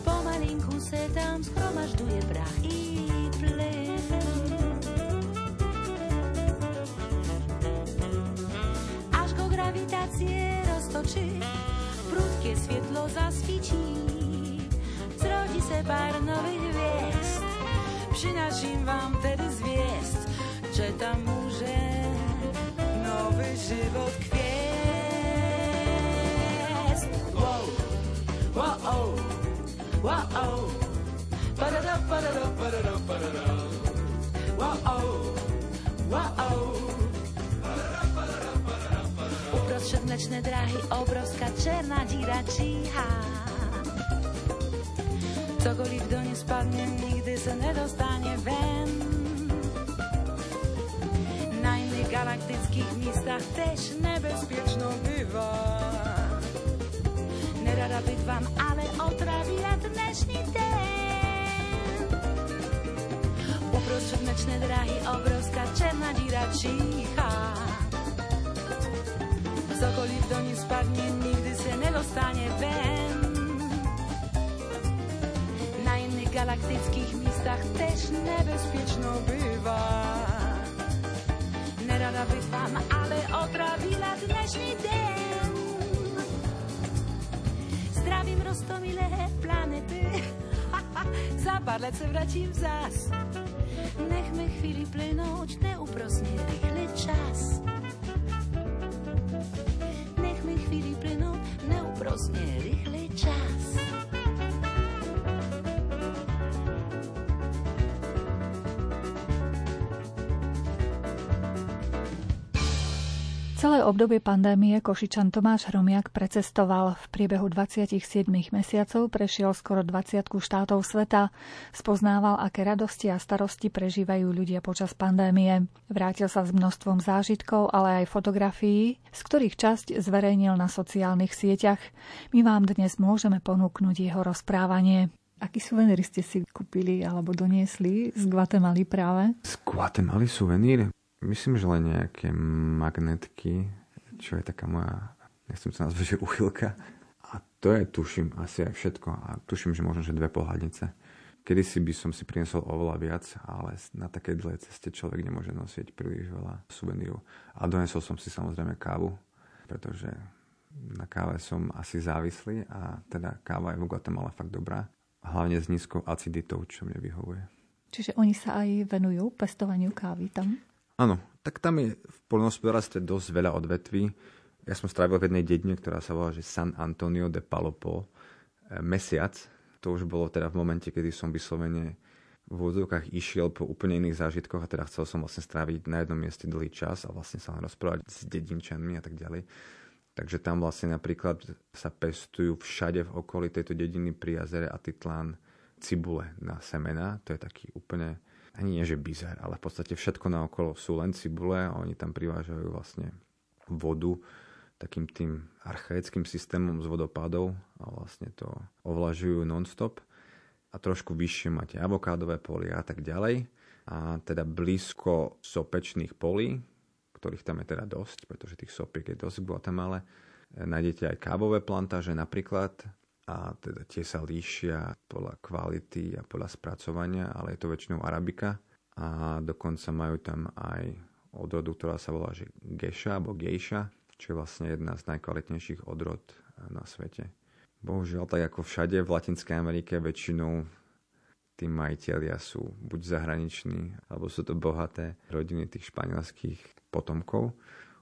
Pomalinku se tam schromažduje prach i plen. gravitácie roztočí niebieskie światło zaświeci. Zrodzi se par nowych gwiazd. Przynaszym wam wtedy zwiest. Że tam może nowy żywot kwiest Wow, wow, wow, wow Ba-da-da, Wow, wow, wow mlečné dráhy obrovská černá díra číhá. Cokoliv do ní spadne, nikdy se nedostane ven. Na iných galaktických místach tež nebezpiečno býva. Nerada vám ale otravila dnešný den. Uprostřed mlečné dráhy obrovská černá díra číhá. Nedostane ven. Na iných galaktických místach tež nebezpiečno býva. Nerada bych vám ale otravila dnešný den. Zdravím rostomilé planety, za pár let se vrátím zas. Nechme chvíli plynout neúprosne rýchly čas. Obdobie pandémie Košičan Tomáš Hromiak precestoval. V priebehu 27 mesiacov prešiel skoro 20 štátov sveta. Spoznával, aké radosti a starosti prežívajú ľudia počas pandémie. Vrátil sa s množstvom zážitkov, ale aj fotografií, z ktorých časť zverejnil na sociálnych sieťach. My vám dnes môžeme ponúknuť jeho rozprávanie. Aký suvenír ste si kúpili alebo doniesli z Guatemaly práve? Z Guatemaly suvenír? Myslím, že len nejaké magnetky, čo je taká moja, nechcem sa nazvať, že uchylka. A to je, tuším, asi aj všetko. A tuším, že možno, že dve pohľadnice. Kedy si by som si priniesol oveľa viac, ale na takej dlhej ceste človek nemôže nosiť príliš veľa suvenírov. A donesol som si samozrejme kávu, pretože na káve som asi závislý a teda káva je v Guatemala fakt dobrá. Hlavne s nízkou aciditou, čo mne vyhovuje. Čiže oni sa aj venujú pestovaniu kávy tam? Áno, tak tam je v poľnohospodárstve dosť veľa odvetví. Ja som strávil v jednej dedine, ktorá sa volá že San Antonio de Palopo e, mesiac. To už bolo teda v momente, kedy som vyslovene v úvodzovkách išiel po úplne iných zážitkoch a teda chcel som vlastne stráviť na jednom mieste dlhý čas a vlastne sa rozprávať s dedinčanmi a tak ďalej. Takže tam vlastne napríklad sa pestujú všade v okolí tejto dediny pri jazere Atitlán cibule na semena. To je taký úplne ani nie že bizar, ale v podstate všetko naokolo. Sú len cibule a oni tam privážajú vlastne vodu takým tým archaickým systémom z vodopádov a vlastne to ovlažujú non-stop. A trošku vyššie máte avokádové polia a tak ďalej. A teda blízko sopečných polí, ktorých tam je teda dosť, pretože tých sopiek je dosť v Guatemala. Nájdete aj kávové plantáže napríklad, a teda tie sa líšia podľa kvality a podľa spracovania, ale je to väčšinou arabika a dokonca majú tam aj odrodu, ktorá sa volá že geša alebo gejša, čo je vlastne jedna z najkvalitnejších odrod na svete. Bohužiaľ, tak ako všade v Latinskej Amerike, väčšinou tí majiteľia sú buď zahraniční, alebo sú to bohaté rodiny tých španielských potomkov.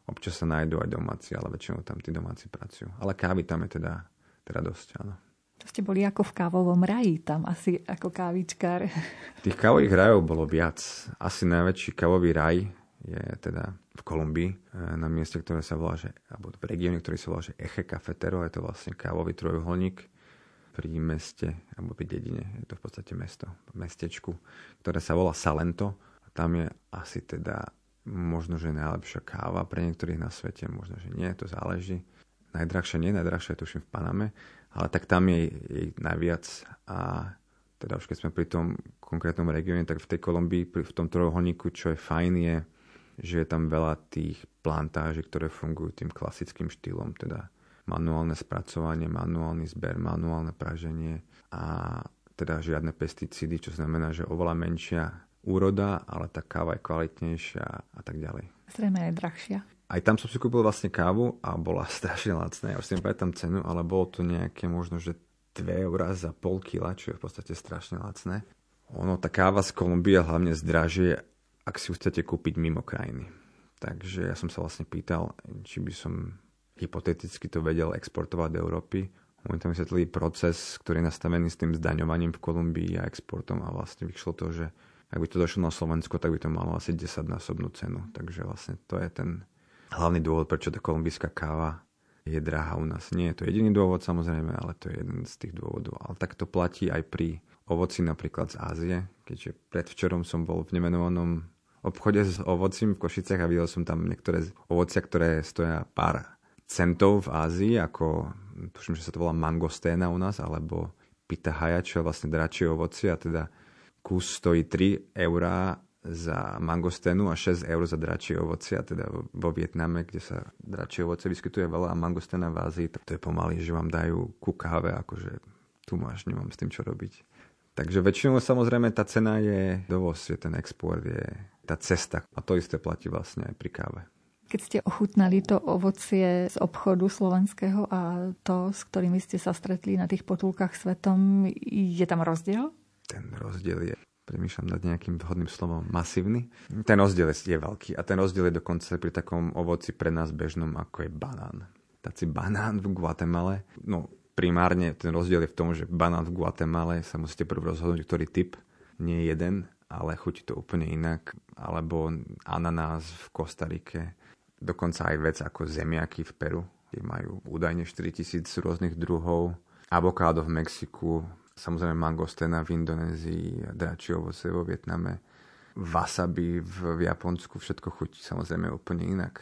Občas sa nájdú aj domáci, ale väčšinou tam tí domáci pracujú. Ale kávy tam je teda teda dosť, áno. To ste boli ako v kávovom raji, tam asi ako kávičkár. Tých kávových rajov bolo viac. Asi najväčší kávový raj je teda v Kolumbii, e, na mieste, ktoré sa volá, že, alebo v regióne, ktorý sa volá, že Eche Cafetero, je to vlastne kávový trojuholník pri meste, alebo pri dedine, je to v podstate mesto, mestečku, ktoré sa volá Salento. A tam je asi teda možno, že najlepšia káva pre niektorých na svete, možno, že nie, to záleží najdrahšia, nie najdrahšia, tuším v Paname, ale tak tam je jej najviac a teda už keď sme pri tom konkrétnom regióne, tak v tej Kolumbii, v tom trojuholníku, čo je fajn je, že je tam veľa tých plantáží, ktoré fungujú tým klasickým štýlom, teda manuálne spracovanie, manuálny zber, manuálne praženie a teda žiadne pesticídy, čo znamená, že oveľa menšia úroda, ale tá káva je kvalitnejšia a tak ďalej. Zrejme aj drahšia. Aj tam som si kúpil vlastne kávu a bola strašne lacná. Ja už si nepamätám cenu, ale bolo to nejaké možno, že 2 eurá za pol kila, čo je v podstate strašne lacné. Ono, tá káva z Kolumbie hlavne zdražie, ak si ju chcete kúpiť mimo krajiny. Takže ja som sa vlastne pýtal, či by som hypoteticky to vedel exportovať do Európy. Oni tam vysvetlili proces, ktorý je nastavený s tým zdaňovaním v Kolumbii a exportom a vlastne vyšlo to, že ak by to došlo na Slovensko, tak by to malo asi 10-násobnú cenu. Takže vlastne to je ten hlavný dôvod, prečo tá kolumbijská káva je drahá u nás. Nie je to jediný dôvod samozrejme, ale to je jeden z tých dôvodov. Ale tak to platí aj pri ovoci napríklad z Ázie, keďže predvčerom som bol v nemenovanom obchode s ovocím v Košiciach a videl som tam niektoré ovocia, ktoré stoja pár centov v Ázii, ako tuším, že sa to volá mangosténa u nás, alebo pitahaya, čo je vlastne dračie ovoci a teda kus stojí 3 eurá za mangosténu a 6 eur za dračie ovoci a teda vo Vietname, kde sa dračie ovoce vyskytuje veľa a mangosténa v Ázii, tak to je pomaly, že vám dajú ku káve, akože tu máš, nemám s tým čo robiť. Takže väčšinou samozrejme tá cena je dovoz, je ten export, je tá cesta. A to isté platí vlastne aj pri káve. Keď ste ochutnali to ovocie z obchodu slovenského a to, s ktorými ste sa stretli na tých potulkách svetom, je tam rozdiel? Ten rozdiel je premýšľam nad nejakým vhodným slovom, masívny. Ten rozdiel je veľký a ten rozdiel je dokonca pri takom ovoci pre nás bežnom, ako je banán. Taci banán v Guatemale, no primárne ten rozdiel je v tom, že banán v Guatemale sa musíte prv rozhodnúť, ktorý typ, nie jeden, ale chutí to úplne inak. Alebo ananás v Kostarike, dokonca aj vec ako zemiaky v Peru, kde majú údajne 4000 rôznych druhov. Avokádo v Mexiku, samozrejme mangostena v Indonézii, dračie ovoce vo Vietname, wasabi v Japonsku, všetko chutí samozrejme úplne inak.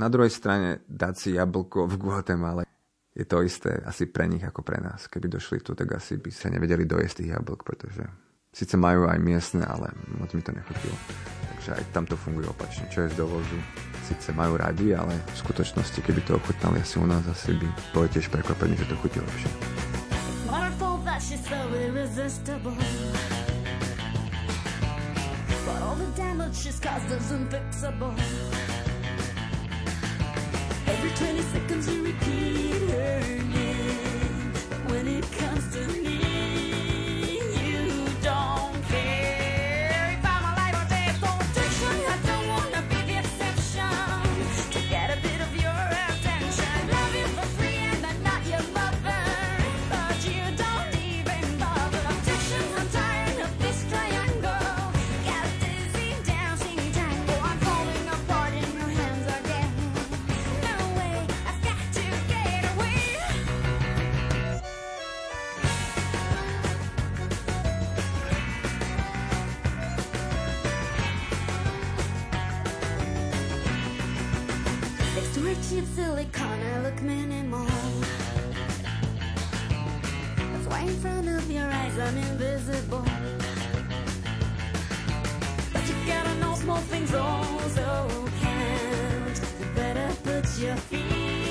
Na druhej strane dať si jablko v Guatemala je to isté asi pre nich ako pre nás. Keby došli tu, tak asi by sa nevedeli dojesť tých jablk, pretože síce majú aj miestne, ale moc mi to nechutilo. Takže aj tam to funguje opačne. Čo je z dovozu, síce majú radi, ale v skutočnosti, keby to ochutnali asi u nás, asi by boli tiež prekvapení, že to chutí lepšie she's so irresistible. But all the damage she's caused is unfixable. Every 20 seconds you repeat her name. But when it comes to me, cheap silicone, I look minimal. That's why in front of your eyes I'm invisible. But you gotta know small things also count. You better put your feet.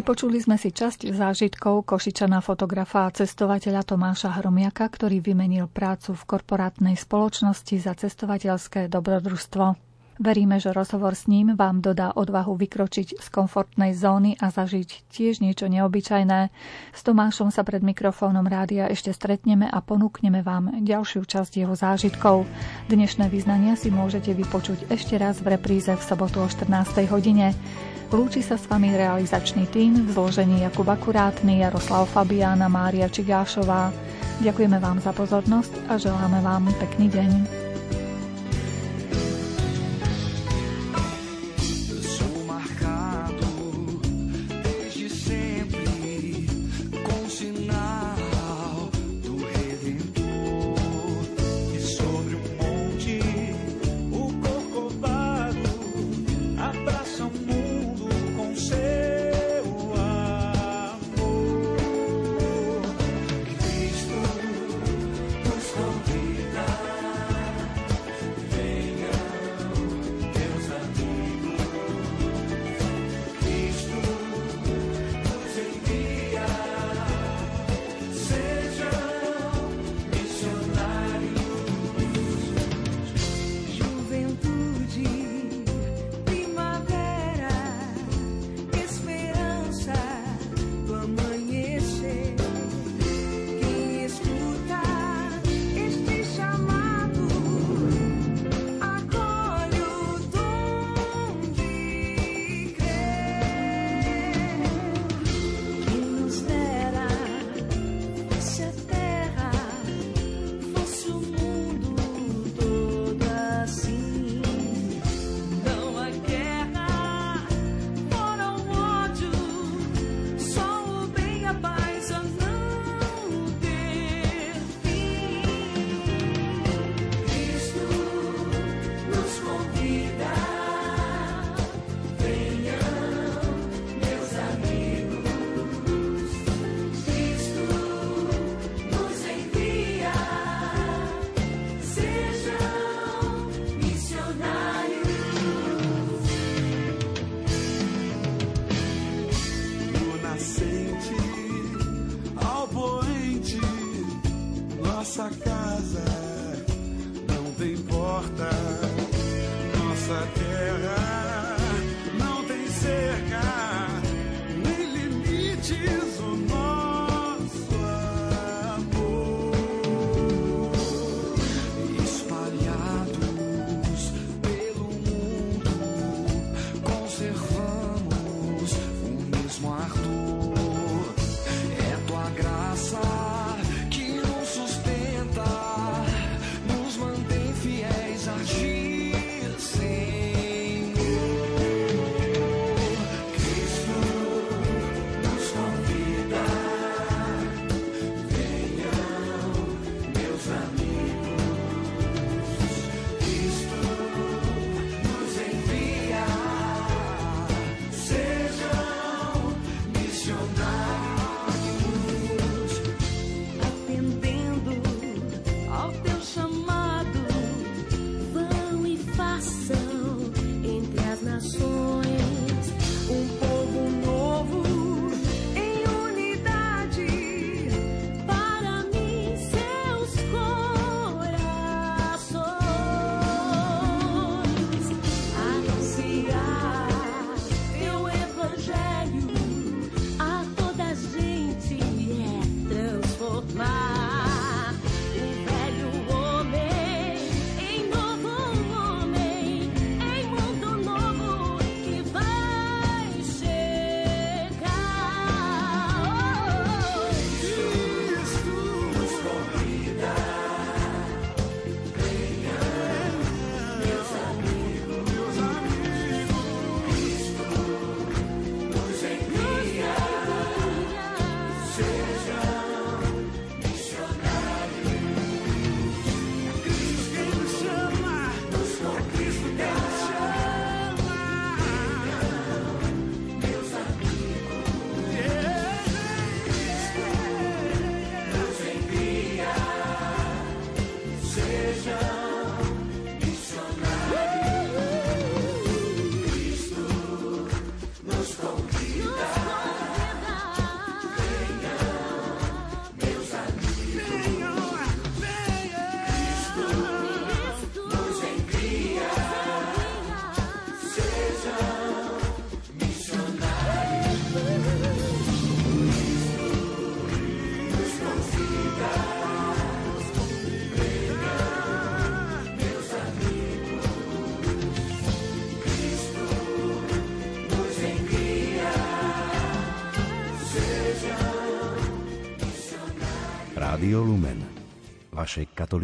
Vypočuli sme si časť zážitkov Košičana fotografa a cestovateľa Tomáša Hromiaka, ktorý vymenil prácu v korporátnej spoločnosti za cestovateľské dobrodružstvo. Veríme, že rozhovor s ním vám dodá odvahu vykročiť z komfortnej zóny a zažiť tiež niečo neobyčajné. S Tomášom sa pred mikrofónom rádia ešte stretneme a ponúkneme vám ďalšiu časť jeho zážitkov. Dnešné vyznania si môžete vypočuť ešte raz v repríze v sobotu o 14. hodine. Lúči sa s vami realizačný tým v zložení Jakub Akurátny, Jaroslav Fabiána, Mária Čigášová. Ďakujeme vám za pozornosť a želáme vám pekný deň.